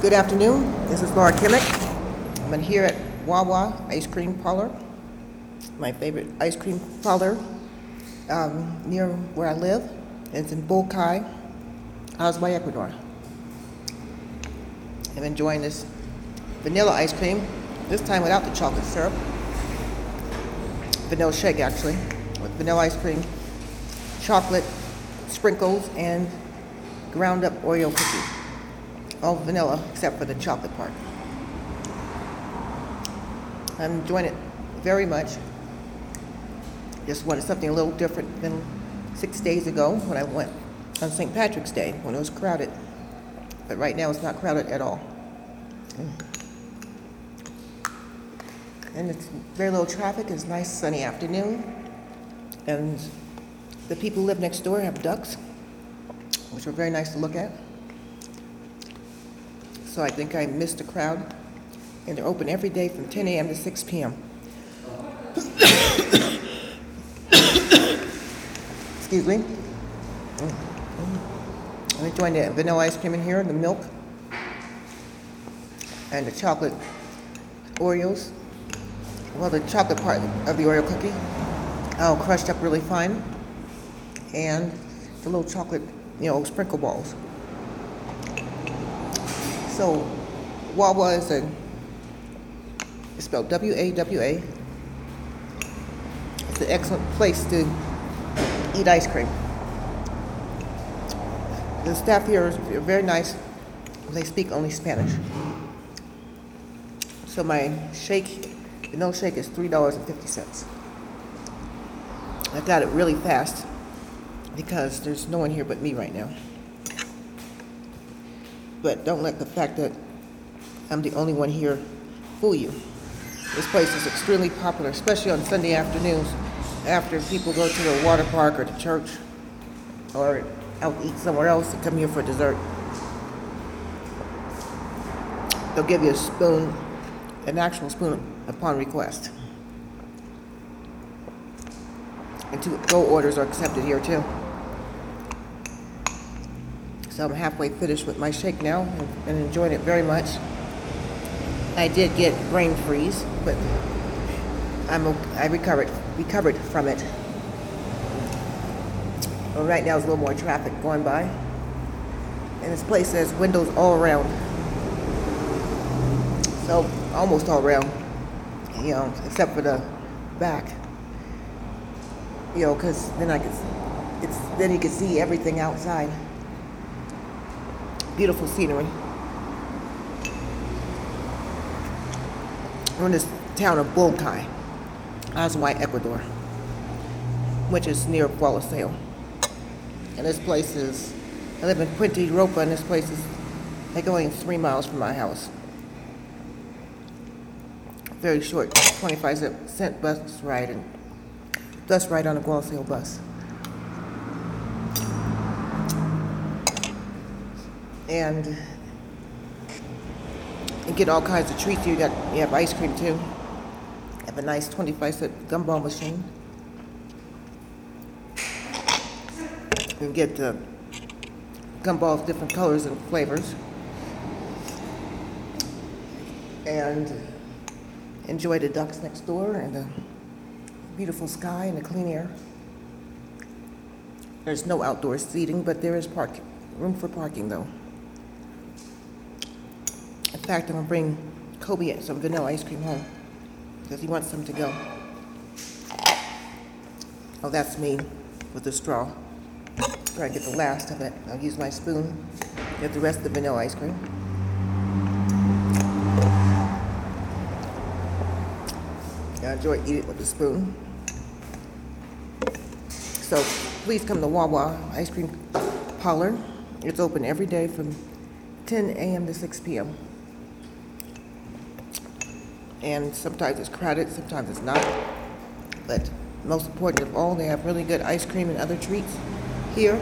Good afternoon. This is Laura Kimmick. I'm here at Wawa Ice Cream Parlor, my favorite ice cream parlor um, near where I live. It's in Bull Kai, Azuay, Ecuador. I'm enjoying this vanilla ice cream, this time without the chocolate syrup. Vanilla shake, actually, with vanilla ice cream, chocolate sprinkles, and ground up Oreo cookie. All vanilla except for the chocolate part. I'm enjoying it very much. Just wanted something a little different than six days ago when I went on St. Patrick's Day when it was crowded. But right now it's not crowded at all. And it's very little traffic. It's a nice sunny afternoon. And the people who live next door have ducks, which are very nice to look at. So I think I missed the crowd. And they're open every day from 10 a.m. to 6 p.m. Excuse me. I'm enjoying the vanilla ice cream in here, the milk, and the chocolate Oreos. Well, the chocolate part of the Oreo cookie, oh, crushed up really fine, and the little chocolate, you know, sprinkle balls. So, Wawa is a, it's spelled W-A-W-A. It's an excellent place to eat ice cream. The staff here is very nice. They speak only Spanish. So my shake, the no shake is three dollars and fifty cents. I got it really fast because there's no one here but me right now. But don't let the fact that I'm the only one here fool you. This place is extremely popular, especially on Sunday afternoons after people go to the water park or to church or out eat somewhere else and come here for dessert. They'll give you a spoon, an actual spoon upon request. And to go orders are accepted here too. So I'm halfway finished with my shake now and, enjoying it very much. I did get brain freeze, but I'm I recovered recovered from it. Well, right now there's a little more traffic going by, and this place has windows all around. So almost all around, you know, except for the back. You know, because then I could, it's then you can see everything outside. Beautiful scenery. We're in this town of Bulcay, Azuay, Ecuador, which is near Gualaceo. And this place is, I live in Puente Ropa, and this place is like going three miles from my house. Very short, 25 cent bus ride, and bus ride on a Gualaceo bus. And get all kinds of treats. You got you have ice cream too. Have a nice 25 cent gumball machine. You get the gumballs different colors and flavors. And enjoy the ducks next door and the beautiful sky and the clean air. There's no outdoor seating, but there is park room for parking though. Fact, I'm gonna bring Kobe some vanilla ice cream home because he wants some to go. Oh, that's me with the straw. Try to get the last of it. I'll use my spoon. Get the rest of the vanilla ice cream. I enjoy eating it with a spoon. So please come to Wawa Ice Cream Parlor. It's open every day from 10 a.m. to 6 p.m. And sometimes it's crowded, sometimes it's not. But most important of all, they have really good ice cream and other treats here.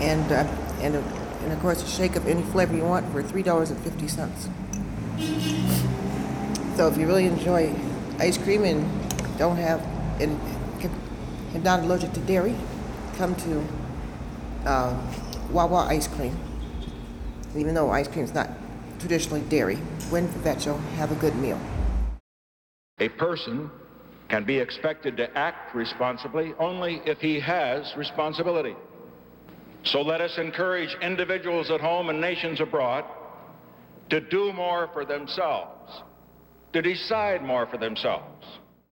And, uh, and, and of course, a shake of any flavor you want for $3.50. So if you really enjoy ice cream and don't have, and, and not allergic to dairy, come to uh, Wawa Ice Cream. even though ice cream is not traditionally dairy, when that you'll have a good meal. A person can be expected to act responsibly only if he has responsibility. So let us encourage individuals at home and nations abroad to do more for themselves, to decide more for themselves,